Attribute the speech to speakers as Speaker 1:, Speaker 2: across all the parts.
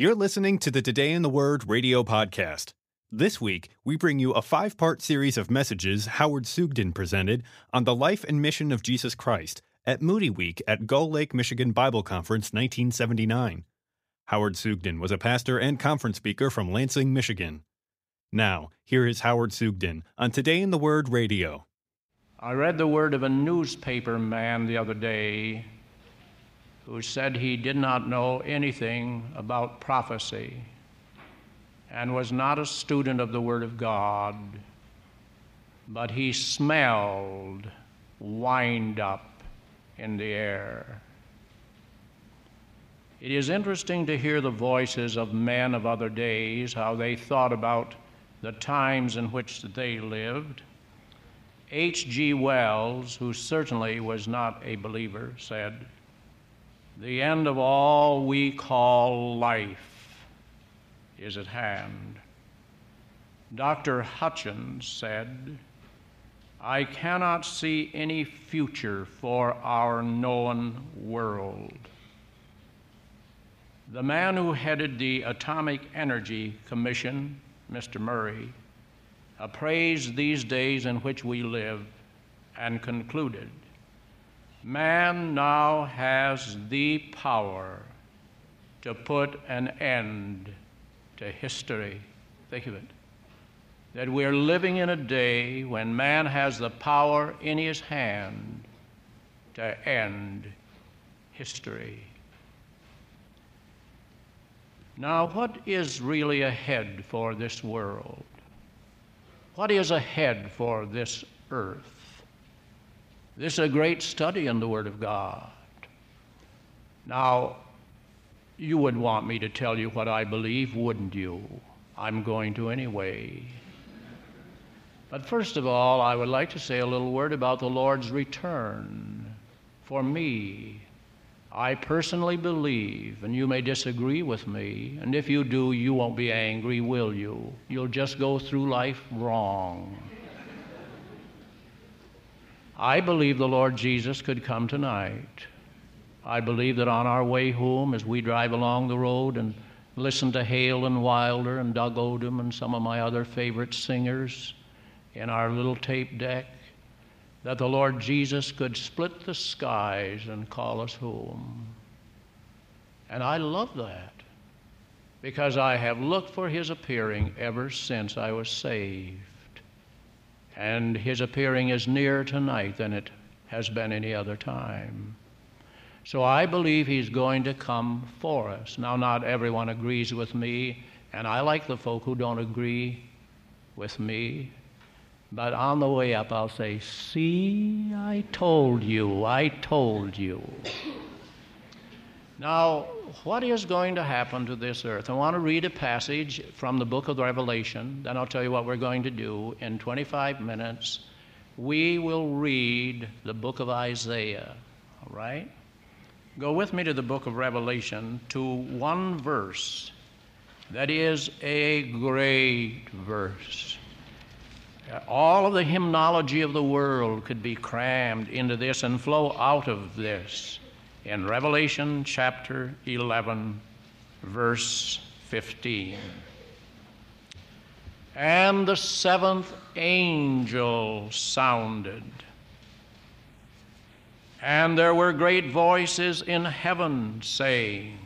Speaker 1: You're listening to the Today in the Word radio podcast. This week, we bring you a five part series of messages Howard Sugden presented on the life and mission of Jesus Christ at Moody Week at Gull Lake, Michigan Bible Conference 1979. Howard Sugden was a pastor and conference speaker from Lansing, Michigan. Now, here is Howard Sugden on Today in the Word radio.
Speaker 2: I read the word of a newspaper man the other day who said he did not know anything about prophecy and was not a student of the Word of God, but he smelled wind up in the air. It is interesting to hear the voices of men of other days, how they thought about the times in which they lived. H.G. Wells, who certainly was not a believer, said, the end of all we call life is at hand. Dr. Hutchins said, I cannot see any future for our known world. The man who headed the Atomic Energy Commission, Mr. Murray, appraised these days in which we live and concluded Man now has the power to put an end to history. Think of it. That we're living in a day when man has the power in his hand to end history. Now, what is really ahead for this world? What is ahead for this earth? This is a great study in the Word of God. Now, you would want me to tell you what I believe, wouldn't you? I'm going to anyway. But first of all, I would like to say a little word about the Lord's return. For me, I personally believe, and you may disagree with me, and if you do, you won't be angry, will you? You'll just go through life wrong. I believe the Lord Jesus could come tonight. I believe that on our way home, as we drive along the road and listen to Hale and Wilder and Doug Oldham and some of my other favorite singers in our little tape deck, that the Lord Jesus could split the skies and call us home. And I love that because I have looked for his appearing ever since I was saved and his appearing is nearer tonight than it has been any other time. So I believe he's going to come for us. Now, not everyone agrees with me, and I like the folk who don't agree with me. But on the way up, I'll say, See, I told you, I told you. Now, what is going to happen to this earth? I want to read a passage from the book of Revelation. Then I'll tell you what we're going to do in 25 minutes. We will read the book of Isaiah. All right? Go with me to the book of Revelation to one verse that is a great verse. All of the hymnology of the world could be crammed into this and flow out of this in Revelation chapter 11, verse 15. And the seventh angel sounded, and there were great voices in heaven saying,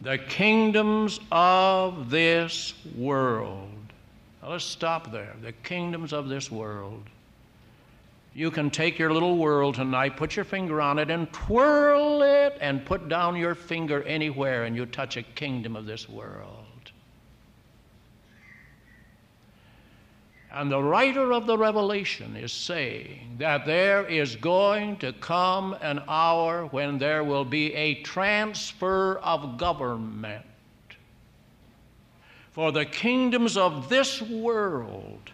Speaker 2: The kingdoms of this world. Now let's stop there. The kingdoms of this world you can take your little world tonight, put your finger on it, and twirl it, and put down your finger anywhere, and you touch a kingdom of this world. And the writer of the Revelation is saying that there is going to come an hour when there will be a transfer of government. For the kingdoms of this world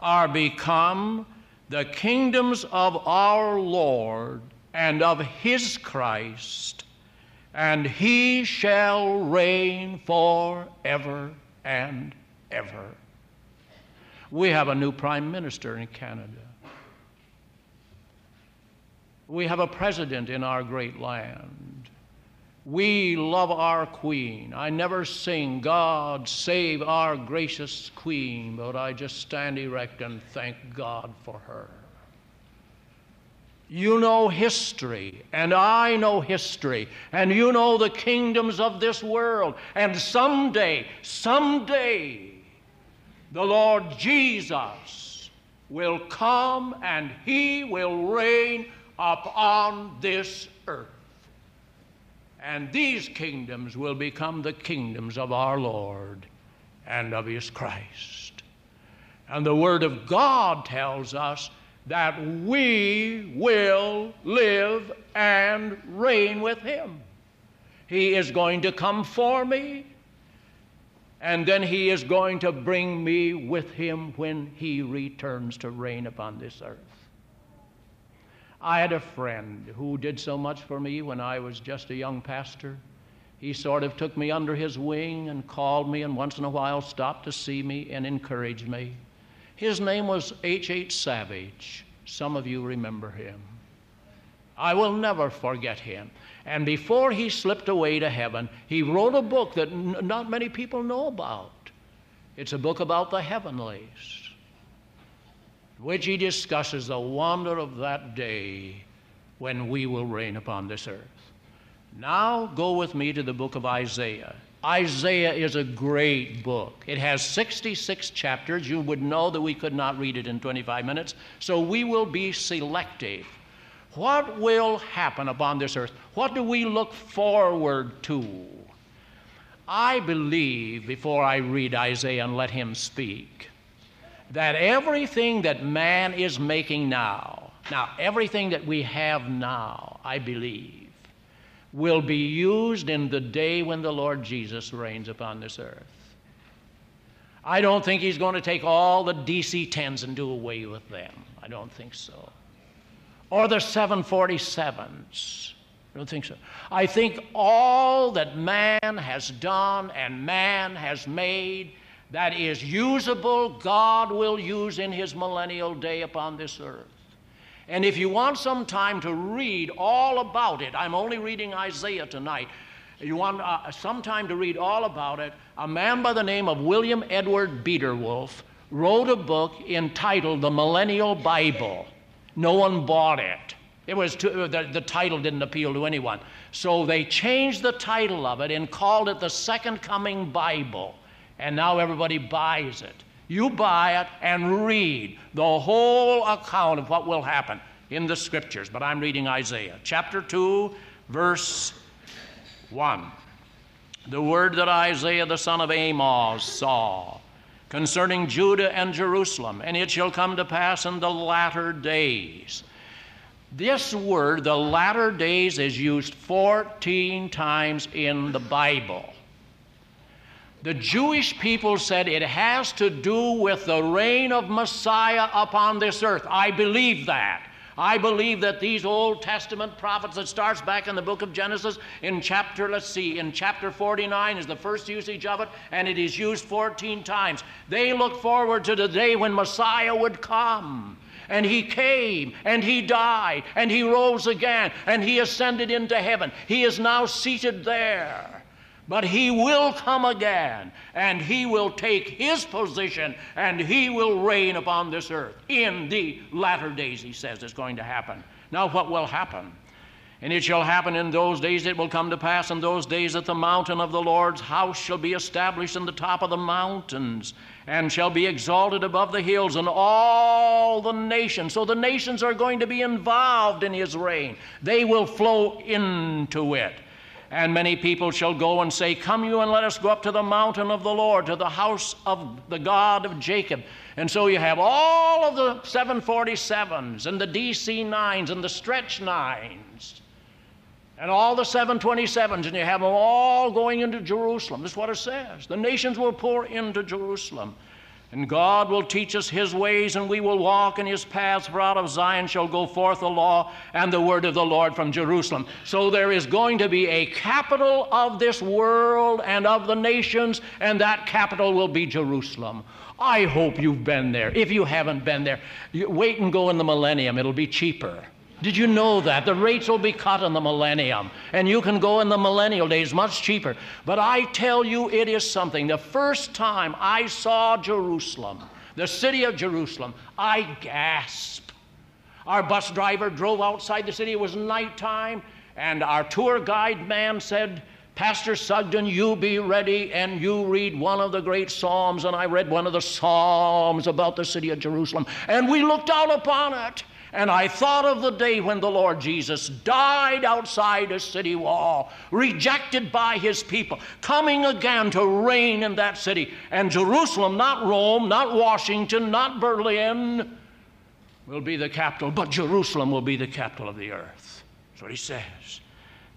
Speaker 2: are become the kingdoms of our Lord and of his Christ, and he shall reign forever and ever. We have a new prime minister in Canada. We have a president in our great land. We love our Queen. I never sing, God save our gracious Queen, but I just stand erect and thank God for her. You know history, and I know history, and you know the kingdoms of this world. And someday, someday, the Lord Jesus will come and he will reign upon this earth. And these kingdoms will become the kingdoms of our Lord and of his Christ. And the Word of God tells us that we will live and reign with him. He is going to come for me, and then he is going to bring me with him when he returns to reign upon this earth. I had a friend who did so much for me when I was just a young pastor. He sort of took me under his wing and called me, and once in a while stopped to see me and encourage me. His name was H. H. Savage. Some of you remember him. I will never forget him. And before he slipped away to heaven, he wrote a book that n- not many people know about. It's a book about the heavenlies which he discusses the wonder of that day when we will reign upon this earth. Now go with me to the book of Isaiah. Isaiah is a great book. It has 66 chapters. You would know that we could not read it in 25 minutes, so we will be selective. What will happen upon this earth? What do we look forward to? I believe, before I read Isaiah and let him speak, that everything that man is making now, now, everything that we have now, I believe, will be used in the day when the Lord Jesus reigns upon this earth. I don't think he's going to take all the DC 10s and do away with them. I don't think so. Or the 747s. I don't think so. I think all that man has done and man has made that is usable, God will use in His millennial day upon this earth. And if you want some time to read all about it, I'm only reading Isaiah tonight. You want uh, some time to read all about it, a man by the name of William Edward Biederwolf wrote a book entitled The Millennial Bible. No one bought it. It was too, the, the title didn't appeal to anyone. So they changed the title of it and called it the Second Coming Bible and now everybody buys it. You buy it and read the whole account of what will happen in the scriptures. But I'm reading Isaiah chapter 2, verse 1. The word that Isaiah the son of Amos saw concerning Judah and Jerusalem, and it shall come to pass in the latter days. This word, the latter days, is used 14 times in the Bible. The Jewish people said it has to do with the reign of Messiah upon this earth. I believe that. I believe that these Old Testament prophets, that starts back in the book of Genesis, in chapter, let's see, in chapter 49 is the first usage of it, and it is used 14 times. They look forward to the day when Messiah would come. And he came, and he died, and he rose again, and he ascended into heaven. He is now seated there. But he will come again, and he will take his position, and he will reign upon this earth. In the latter days, he says, is going to happen. Now, what will happen? And it shall happen in those days, it will come to pass in those days that the mountain of the Lord's house shall be established in the top of the mountains, and shall be exalted above the hills, and all the nations. So the nations are going to be involved in his reign, they will flow into it. And many people shall go and say, Come you and let us go up to the mountain of the Lord, to the house of the God of Jacob. And so you have all of the 747s and the DC 9s and the stretch 9s and all the 727s, and you have them all going into Jerusalem. That's what it says. The nations will pour into Jerusalem. And God will teach us His ways, and we will walk in His paths. For out of Zion shall go forth the law and the word of the Lord from Jerusalem. So there is going to be a capital of this world and of the nations, and that capital will be Jerusalem. I hope you've been there. If you haven't been there, wait and go in the millennium, it'll be cheaper. Did you know that? The rates will be cut in the millennium, and you can go in the millennial days much cheaper. But I tell you, it is something. The first time I saw Jerusalem, the city of Jerusalem, I gasped. Our bus driver drove outside the city. It was nighttime, and our tour guide man said, Pastor Sugden, you be ready and you read one of the great Psalms. And I read one of the Psalms about the city of Jerusalem. And we looked out upon it. And I thought of the day when the Lord Jesus died outside a city wall, rejected by his people, coming again to reign in that city. And Jerusalem, not Rome, not Washington, not Berlin, will be the capital, but Jerusalem will be the capital of the earth. That's what he says.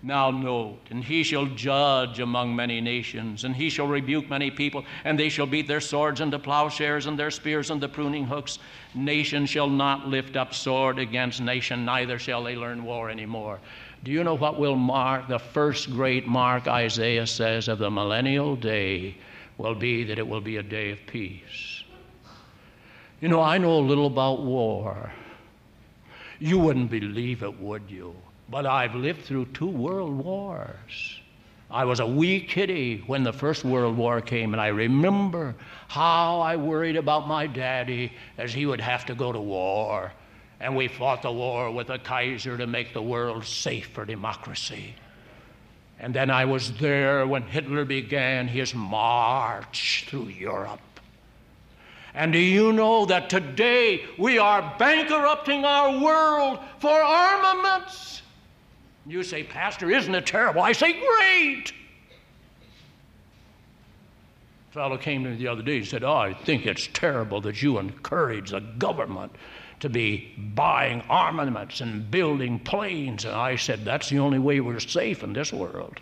Speaker 2: Now note, and he shall judge among many nations, and he shall rebuke many people, and they shall beat their swords into plowshares and their spears into pruning hooks. Nation shall not lift up sword against nation, neither shall they learn war anymore. Do you know what will mark the first great mark Isaiah says of the millennial day will be that it will be a day of peace? You know, I know a little about war. You wouldn't believe it, would you? But I've lived through two world wars. I was a wee kitty when the First World War came, and I remember how I worried about my daddy as he would have to go to war. And we fought the war with the Kaiser to make the world safe for democracy. And then I was there when Hitler began his march through Europe. And do you know that today we are bankrupting our world for armaments? You say, Pastor, isn't it terrible? I say, great. A fellow came to me the other day and said, Oh, I think it's terrible that you encourage the government to be buying armaments and building planes. And I said, That's the only way we're safe in this world.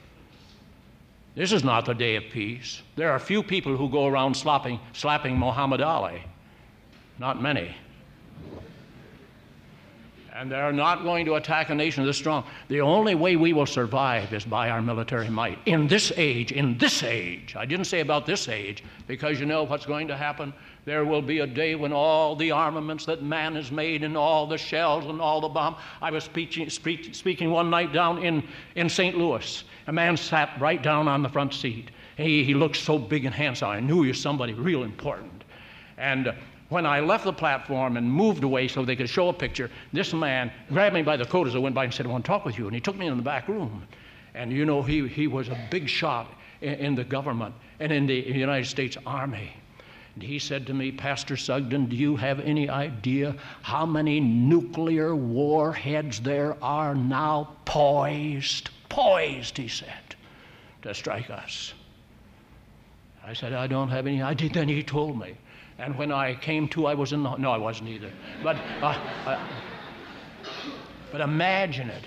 Speaker 2: This is not the day of peace. There are few people who go around slapping, slapping Muhammad Ali. Not many and they're not going to attack a nation this strong. The only way we will survive is by our military might. In this age, in this age, I didn't say about this age, because you know what's going to happen? There will be a day when all the armaments that man has made and all the shells and all the bombs. I was speaking, speak, speaking one night down in, in St. Louis. A man sat right down on the front seat. He, he looked so big and handsome. I knew he was somebody real important. And when I left the platform and moved away so they could show a picture, this man grabbed me by the coat as I went by and said, I want to talk with you. And he took me in the back room. And you know, he, he was a big shot in, in the government and in the United States Army. And he said to me, Pastor Sugden, do you have any idea how many nuclear warheads there are now poised, poised, he said, to strike us? I said, I don't have any idea. Then he told me and when I came to, I was in the. No, I wasn't either. But, uh, uh, but imagine it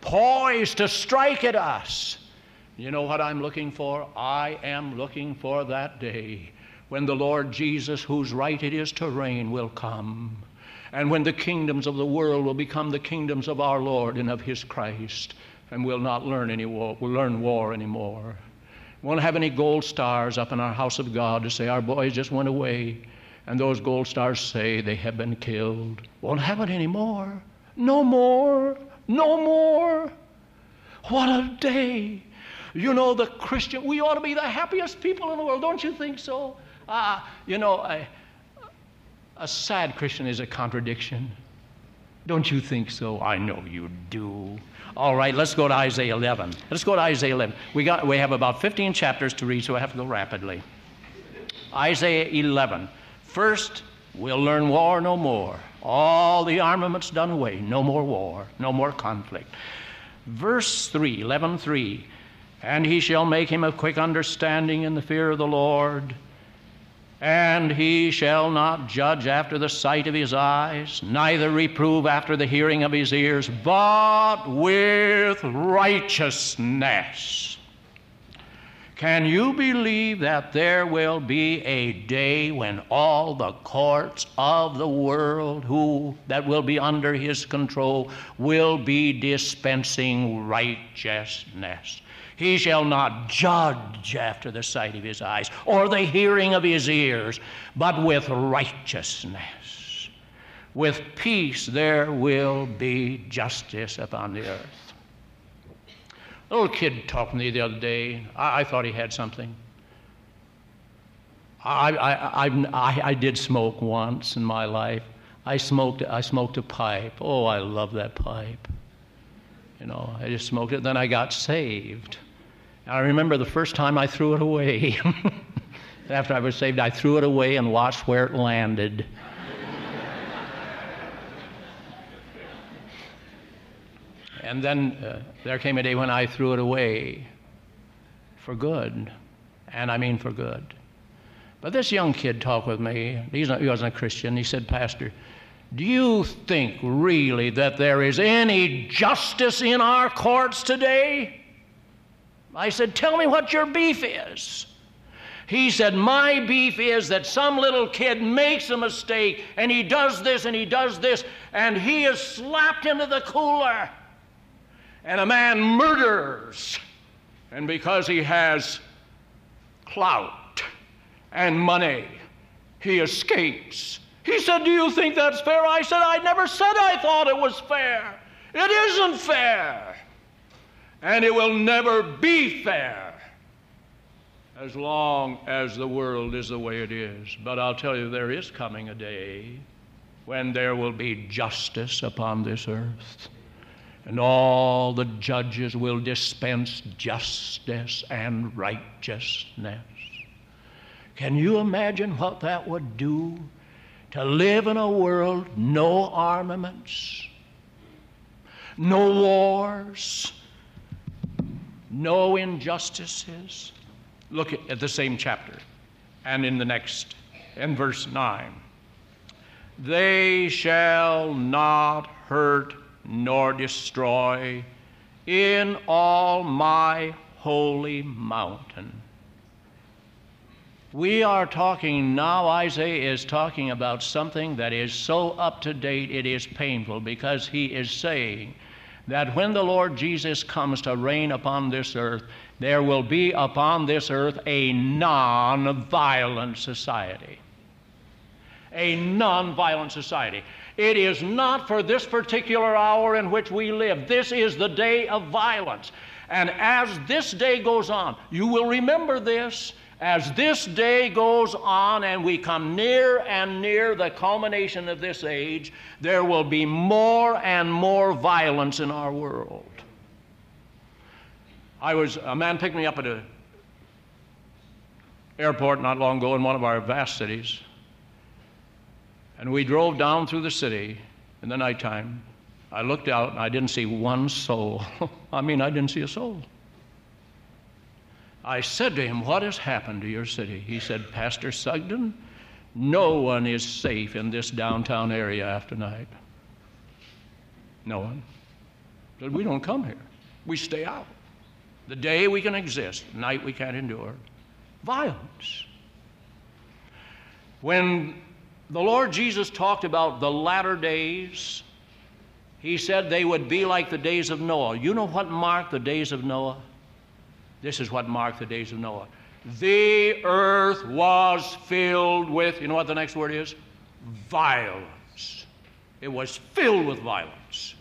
Speaker 2: poised to strike at us. You know what I'm looking for? I am looking for that day when the Lord Jesus, whose right it is to reign, will come. And when the kingdoms of the world will become the kingdoms of our Lord and of his Christ, and we'll not learn any war, we'll learn war anymore won't have any gold stars up in our house of God to say our boys just went away and those gold stars say they have been killed. Won't have it anymore. No more. No more. What a day. You know, the Christian, we ought to be the happiest people in the world. Don't you think so? Uh, you know, a sad Christian is a contradiction. Don't you think so? I know you do. All right, let's go to Isaiah 11. Let's go to Isaiah 11. We, got, we have about 15 chapters to read, so I have to go rapidly. Isaiah 11. First, we'll learn war no more. All the armaments done away. No more war. No more conflict. Verse 3, 11 3. And he shall make him of quick understanding in the fear of the Lord and he shall not judge after the sight of his eyes, neither reprove after the hearing of his ears, but with righteousness. Can you believe that there will be a day when all the courts of the world who that will be under his control will be dispensing righteousness? He shall not judge after the sight of his eyes or the hearing of his ears, but with righteousness. With peace there will be justice upon the earth. A little kid talked to me the other day. I, I thought he had something. I, I, I, I, did smoke once in my life. I smoked, I smoked a pipe. Oh, I love that pipe. You know, I just smoked it. Then I got saved. I remember the first time I threw it away. After I was saved, I threw it away and watched where it landed. and then uh, there came a day when I threw it away for good. And I mean for good. But this young kid talked with me. He wasn't a Christian. He said, Pastor, do you think really that there is any justice in our courts today? I said, Tell me what your beef is. He said, My beef is that some little kid makes a mistake and he does this and he does this and he is slapped into the cooler. And a man murders. And because he has clout, and money. He escapes. He said, Do you think that's fair? I said, I never said I thought it was fair. It isn't fair. And it will never be fair as long as the world is the way it is. But I'll tell you, there is coming a day when there will be justice upon this earth. And all the judges will dispense justice and righteousness. Can you imagine what that would do to live in a world no armaments, no wars, no injustices? Look at the same chapter and in the next, in verse 9. They shall not hurt nor destroy in all my holy mountain we are talking now, Isaiah is talking about something that is so up to date it is painful because he is saying that when the Lord Jesus comes to reign upon this earth, there will be upon this earth a non violent society. A non violent society. It is not for this particular hour in which we live. This is the day of violence. And as this day goes on, you will remember this as this day goes on and we come near and near the culmination of this age, there will be more and more violence in our world. I was, a man picked me up at an airport not long ago in one of our vast cities. And we drove down through the city in the nighttime. I looked out and I didn't see one soul. I mean, I didn't see a soul. I said to him, What has happened to your city? He said, Pastor Sugden, no one is safe in this downtown area after night. No one. Said, we don't come here. We stay out. The day we can exist, night we can't endure. Violence. When the Lord Jesus talked about the latter days, he said they would be like the days of Noah. You know what marked the days of Noah? This is what marked the days of Noah. The earth was filled with, you know what the next word is? Violence. It was filled with violence.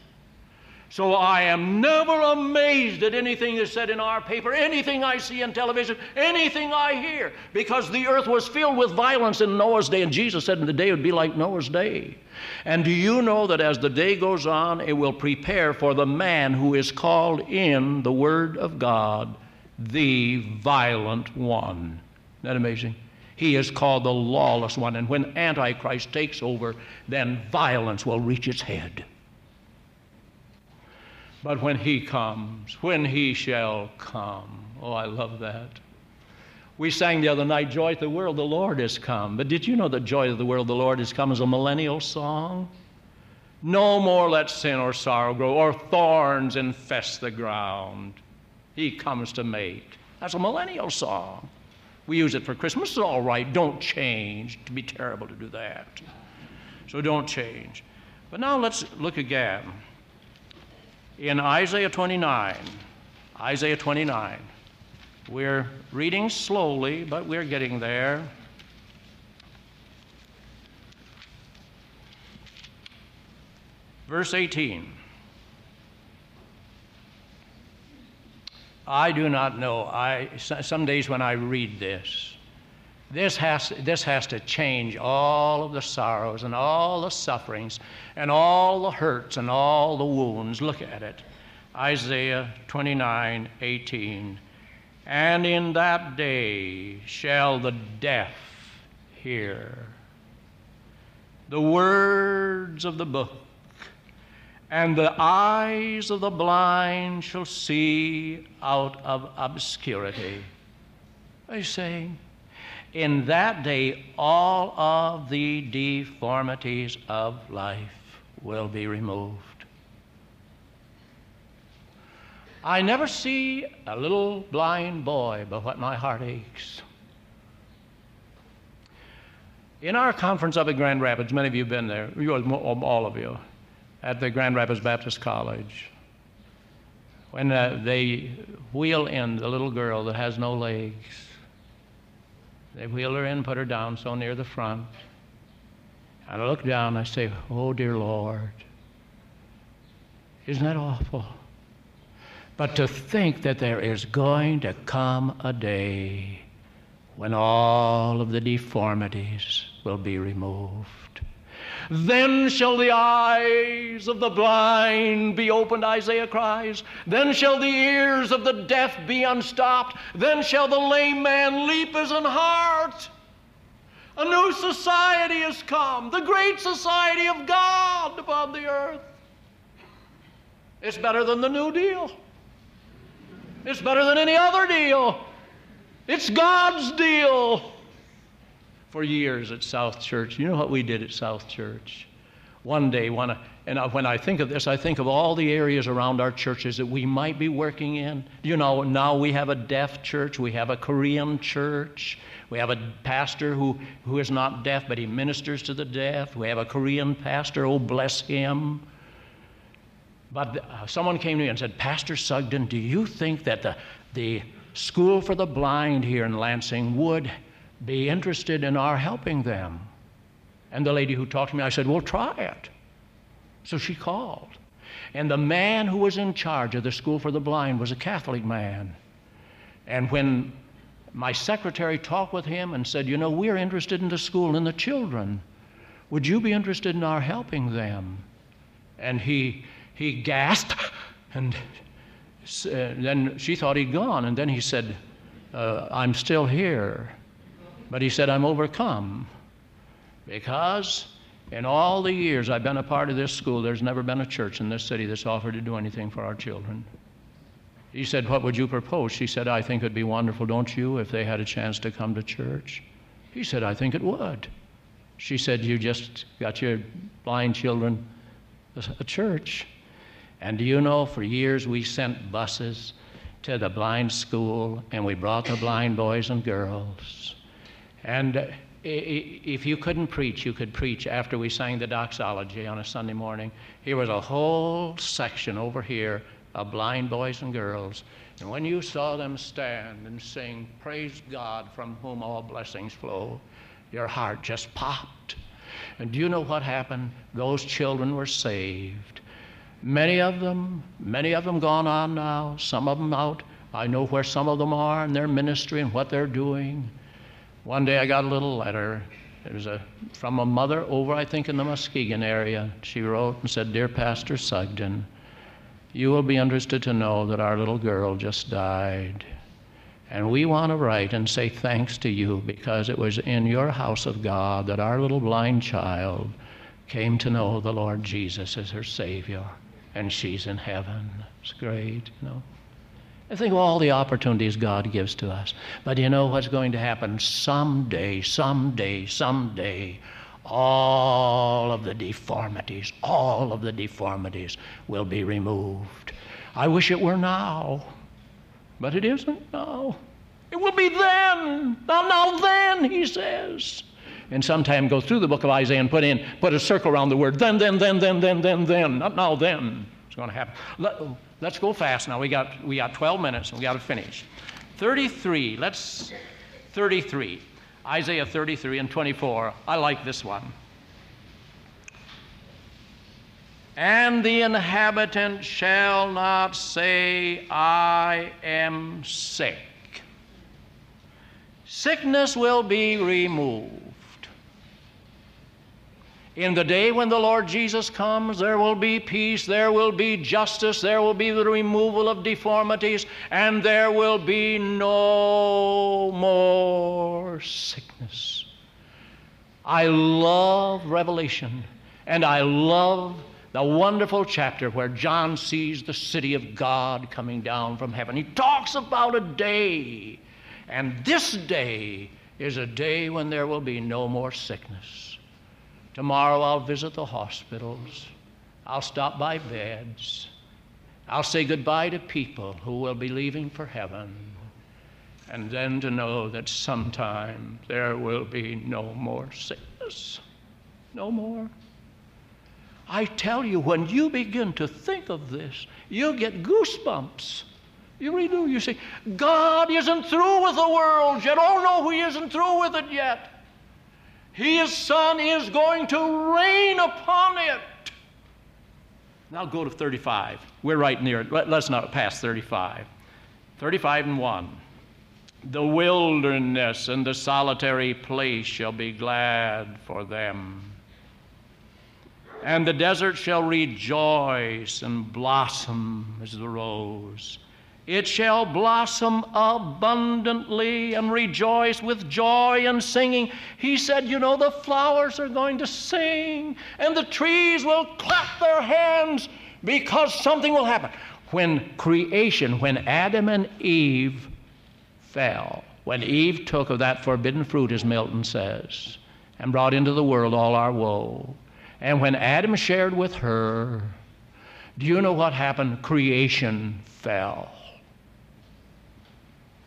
Speaker 2: So I am never amazed at anything that's said in our paper, anything I see in television, anything I hear, because the earth was filled with violence in Noah's day, and Jesus said the day would be like Noah's day. And do you know that as the day goes on, it will prepare for the man who is called in the Word of God the violent one. Isn't that amazing? He is called the lawless one. And when Antichrist takes over, then violence will reach its head. But when he comes, when he shall come, oh, I love that. We sang the other night, Joy to the World, the Lord has come. But did you know that Joy to the World, the Lord has come is a millennial song? No more let sin or sorrow grow, or thorns infest the ground. He comes to make. That's a millennial song. We use it for Christmas. It's all right. Don't change. It'd be terrible to do that. So don't change. But now let's look again. In Isaiah 29, Isaiah 29, we're reading slowly, but we're getting there. Verse 18. I do not know. I, some days when I read this, this has, this has to change all of the sorrows and all the sufferings and all the hurts and all the wounds. Look at it. Isaiah 29 18. And in that day shall the deaf hear the words of the book and the eyes of the blind shall see out of obscurity. He's saying, in that day, all of the deformities of life will be removed. I never see a little blind boy, but what my heart aches. In our conference up at Grand Rapids, many of you have been there, all of you at the Grand Rapids Baptist College. When uh, they wheel in the little girl that has no legs, they wheel her in, put her down so near the front. And I look down, I say, Oh, dear Lord, isn't that awful? But to think that there is going to come a day when all of the deformities will be removed. Then shall the eyes of the blind be opened, Isaiah cries. Then shall the ears of the deaf be unstopped. Then shall the lame man leap as an hart. A new society has come, the great society of God upon the earth. It's better than the New Deal. It's better than any other deal. It's God's deal for years at South Church. You know what we did at South Church? One day, and when I think of this, I think of all the areas around our churches that we might be working in. You know, now we have a deaf church, we have a Korean church, we have a pastor who, who is not deaf, but he ministers to the deaf. We have a Korean pastor, oh, bless him. But uh, someone came to me and said, Pastor Sugden, do you think that the, the School for the Blind here in Lansing would be interested in our helping them. And the lady who talked to me, I said, Well, try it. So she called. And the man who was in charge of the School for the Blind was a Catholic man. And when my secretary talked with him and said, You know, we're interested in the school and the children. Would you be interested in our helping them? And he, he gasped, and uh, then she thought he'd gone. And then he said, uh, I'm still here. But he said, I'm overcome because in all the years I've been a part of this school, there's never been a church in this city that's offered to do anything for our children. He said, What would you propose? She said, I think it'd be wonderful, don't you, if they had a chance to come to church? He said, I think it would. She said, You just got your blind children a church. And do you know, for years we sent buses to the blind school and we brought the blind boys and girls. And uh, if you couldn't preach, you could preach after we sang the doxology on a Sunday morning. Here was a whole section over here of blind boys and girls. And when you saw them stand and sing, Praise God from whom all blessings flow, your heart just popped. And do you know what happened? Those children were saved. Many of them, many of them gone on now, some of them out. I know where some of them are in their ministry and what they're doing. One day I got a little letter. It was a, from a mother over, I think, in the Muskegon area. She wrote and said, Dear Pastor Sugden, you will be interested to know that our little girl just died. And we want to write and say thanks to you because it was in your house of God that our little blind child came to know the Lord Jesus as her Savior. And she's in heaven. It's great, you know. I think of all the opportunities God gives to us. But you know what's going to happen? Someday, someday, someday, all of the deformities, all of the deformities will be removed. I wish it were now, but it isn't now. It will be then. Now, now, then, he says. And sometime go through the book of Isaiah and put in, put a circle around the word then, then, then, then, then, then, then. Not now, then. It's going to happen. Let, Let's go fast now. We got, we got 12 minutes and we got to finish. 33. Let's, 33. Isaiah 33 and 24. I like this one. and the inhabitant shall not say, I am sick. Sickness will be removed. In the day when the Lord Jesus comes, there will be peace, there will be justice, there will be the removal of deformities, and there will be no more sickness. I love Revelation, and I love the wonderful chapter where John sees the city of God coming down from heaven. He talks about a day, and this day is a day when there will be no more sickness. Tomorrow I'll visit the hospitals. I'll stop by beds. I'll say goodbye to people who will be leaving for heaven. And then to know that sometime there will be no more sickness. No more. I tell you, when you begin to think of this, you'll get goosebumps. You really do. You say, God isn't through with the world yet. Oh, no, He isn't through with it yet. His Son is going to reign upon it. Now go to 35. We're right near it. Let's not pass 35. 35 and 1. The wilderness and the solitary place shall be glad for them and the desert shall rejoice and blossom as the rose. It shall blossom abundantly and rejoice with joy and singing. He said, You know, the flowers are going to sing and the trees will clap their hands because something will happen. When creation, when Adam and Eve fell, when Eve took of that forbidden fruit, as Milton says, and brought into the world all our woe, and when Adam shared with her, do you know what happened? Creation fell.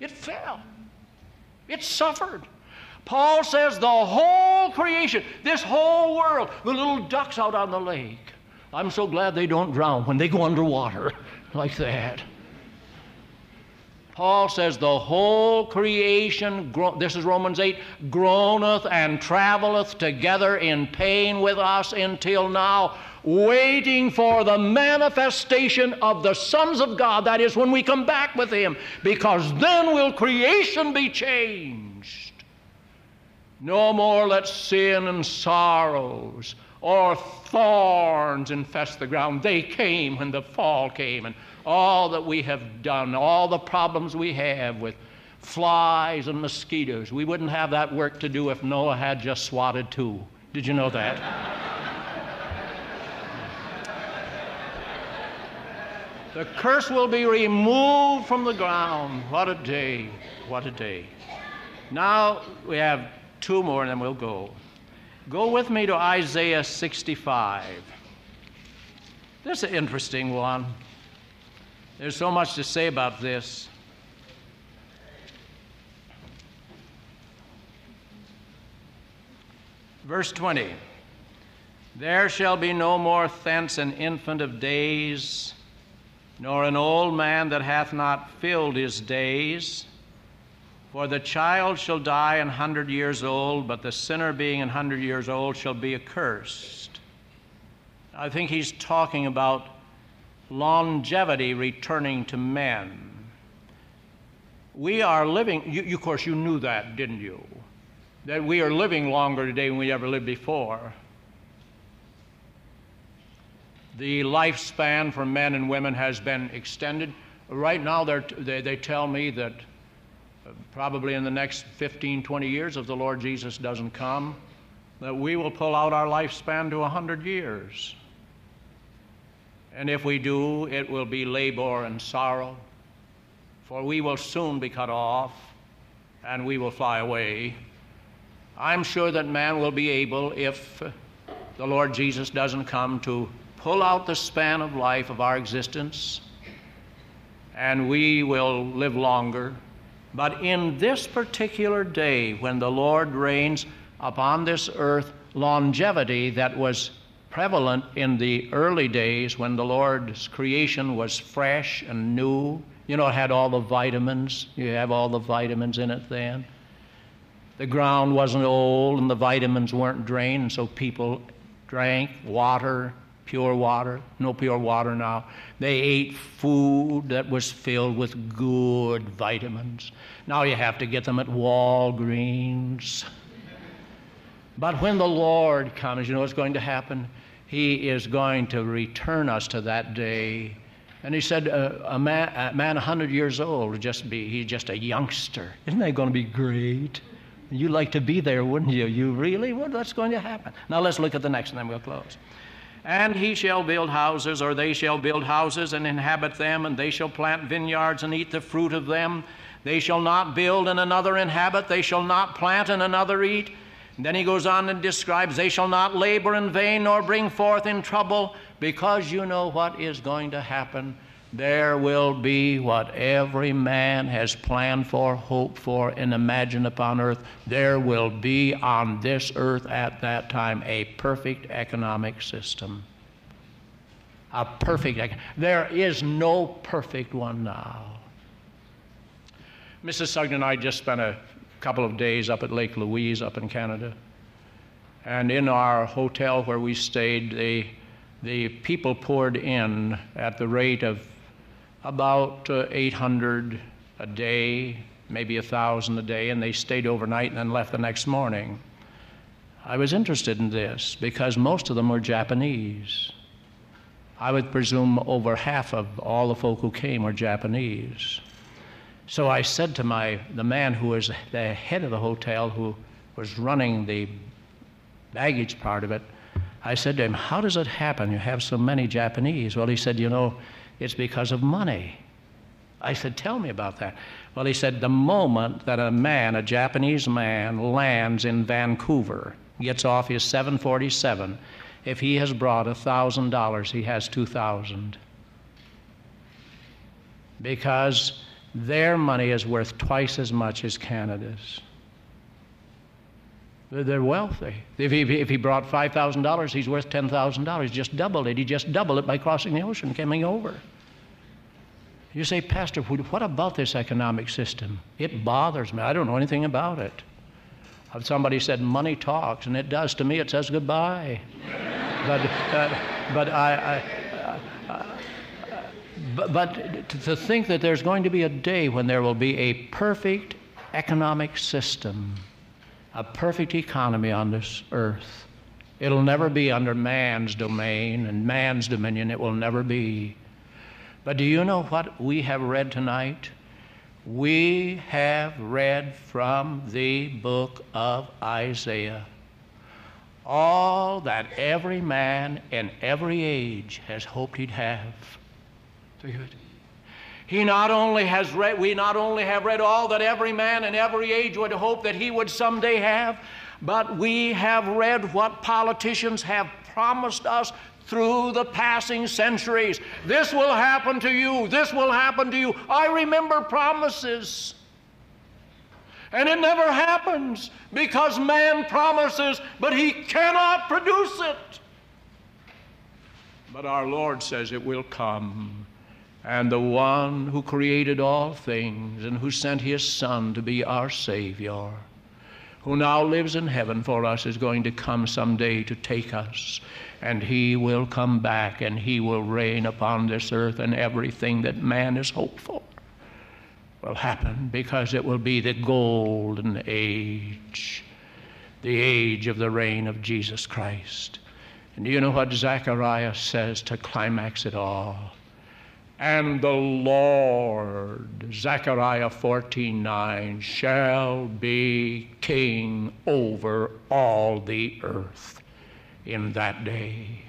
Speaker 2: It fell. It suffered. Paul says the whole creation, this whole world, the little ducks out on the lake, I'm so glad they don't drown when they go underwater like that. Paul says the whole creation, this is Romans 8, groaneth and traveleth together in pain with us until now, waiting for the manifestation of the sons of God. That is when we come back with Him, because then will creation be changed. No more let sin and sorrows or thorns infest the ground. They came when the fall came, and all that we have done, all the problems we have with flies and mosquitoes. We wouldn't have that work to do if Noah had just swatted two. Did you know that? The curse will be removed from the ground. What a day! What a day. Now we have two more and then we'll go. Go with me to Isaiah 65. This is an interesting one. There's so much to say about this. Verse 20 There shall be no more thence an infant of days, nor an old man that hath not filled his days. For the child shall die an hundred years old, but the sinner being an hundred years old shall be accursed. I think he's talking about longevity returning to men. We are living, you, you, of course, you knew that, didn't you? That we are living longer today than we ever lived before. The lifespan for men and women has been extended. Right now, they, they tell me that uh, probably in the next 15, 20 years, if the Lord Jesus doesn't come, that we will pull out our lifespan to 100 years. And if we do, it will be labor and sorrow, for we will soon be cut off and we will fly away. I'm sure that man will be able, if the Lord Jesus doesn't come, to pull out the span of life of our existence and we will live longer. But in this particular day, when the Lord reigns upon this earth, longevity that was prevalent in the early days when the Lord's creation was fresh and new. You know, it had all the vitamins. You have all the vitamins in it then. The ground wasn't old and the vitamins weren't drained, and so people drank water pure water, no pure water now. They ate food that was filled with good vitamins. Now you have to get them at Walgreens. But when the Lord comes, you know what's going to happen? He is going to return us to that day. And he said, uh, a, man, a man 100 years old just be, he's just a youngster. Isn't that going to be great? You'd like to be there, wouldn't you? You really would? What's going to happen? Now let's look at the next and then we'll close. And he shall build houses, or they shall build houses and inhabit them, and they shall plant vineyards and eat the fruit of them. They shall not build and another inhabit, they shall not plant and another eat. And then he goes on and describes, They shall not labor in vain nor bring forth in trouble, because you know what is going to happen. There will be what every man has planned for, hoped for, and imagined upon earth. There will be on this earth at that time a perfect economic system. A perfect, there is no perfect one now. Mrs. Sugden and I just spent a couple of days up at Lake Louise, up in Canada. And in our hotel where we stayed, the, the people poured in at the rate of about uh, 800 a day, maybe 1,000 a day, and they stayed overnight and then left the next morning. I was interested in this because most of them were Japanese. I would presume over half of all the folk who came were Japanese. So I said to my the man who was the head of the hotel who was running the baggage part of it, I said to him, How does it happen you have so many Japanese? Well, he said, You know, it's because of money. I said, Tell me about that. Well, he said, The moment that a man, a Japanese man, lands in Vancouver, gets off his 747, if he has brought $1,000, he has 2000 Because their money is worth twice as much as Canada's. They're wealthy. If he, if he brought $5,000, he's worth $10,000. Just doubled it. He just doubled it by crossing the ocean, coming over. You say, Pastor, what about this economic system? It bothers me. I don't know anything about it. Somebody said money talks, and it does. To me, it says goodbye. but, uh, but I, I uh, but, but to think that there's going to be a day when there will be a perfect economic system a perfect economy on this earth. It'll never be under man's domain and man's dominion. It will never be. But do you know what we have read tonight? We have read from the book of Isaiah all that every man in every age has hoped he'd have. He not only has read, we not only have read all that every man in every age would hope that he would someday have, but we have read what politicians have promised us through the passing centuries. This will happen to you. This will happen to you. I remember promises. And it never happens because man promises, but he cannot produce it. But our Lord says it will come and the one who created all things and who sent his Son to be our Savior, who now lives in heaven for us, is going to come someday to take us. And he will come back and he will reign upon this earth, and everything that man has hoped for will happen because it will be the golden age, the age of the reign of Jesus Christ. And do you know what Zechariah says to climax it all? And the Lord, Zechariah 14 9, shall be king over all the earth in that day.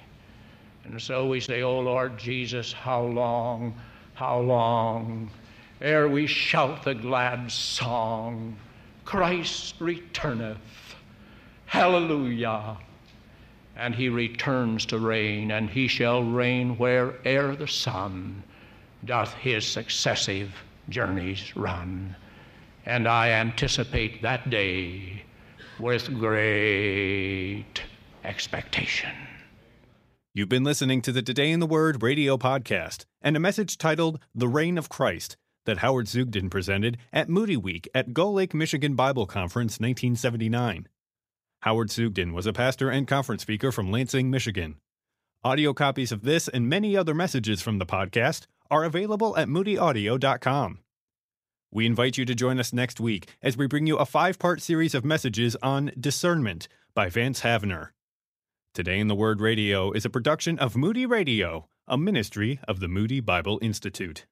Speaker 2: And so we say, O Lord Jesus, how long, how long, ere we shout the glad song, Christ returneth. Hallelujah. And he returns to reign, and he shall reign where'er the sun doth his successive journeys run. And I anticipate that day with great expectation.
Speaker 1: You've been listening to the Today in the Word radio podcast and a message titled The Reign of Christ that Howard Sugden presented at Moody Week at Gull Lake, Michigan Bible Conference 1979. Howard Sugden was a pastor and conference speaker from Lansing, Michigan. Audio copies of this and many other messages from the podcast are available at moodyaudio.com. We invite you to join us next week as we bring you a five part series of messages on discernment by Vance Havner. Today in the Word Radio is a production of Moody Radio, a ministry of the Moody Bible Institute.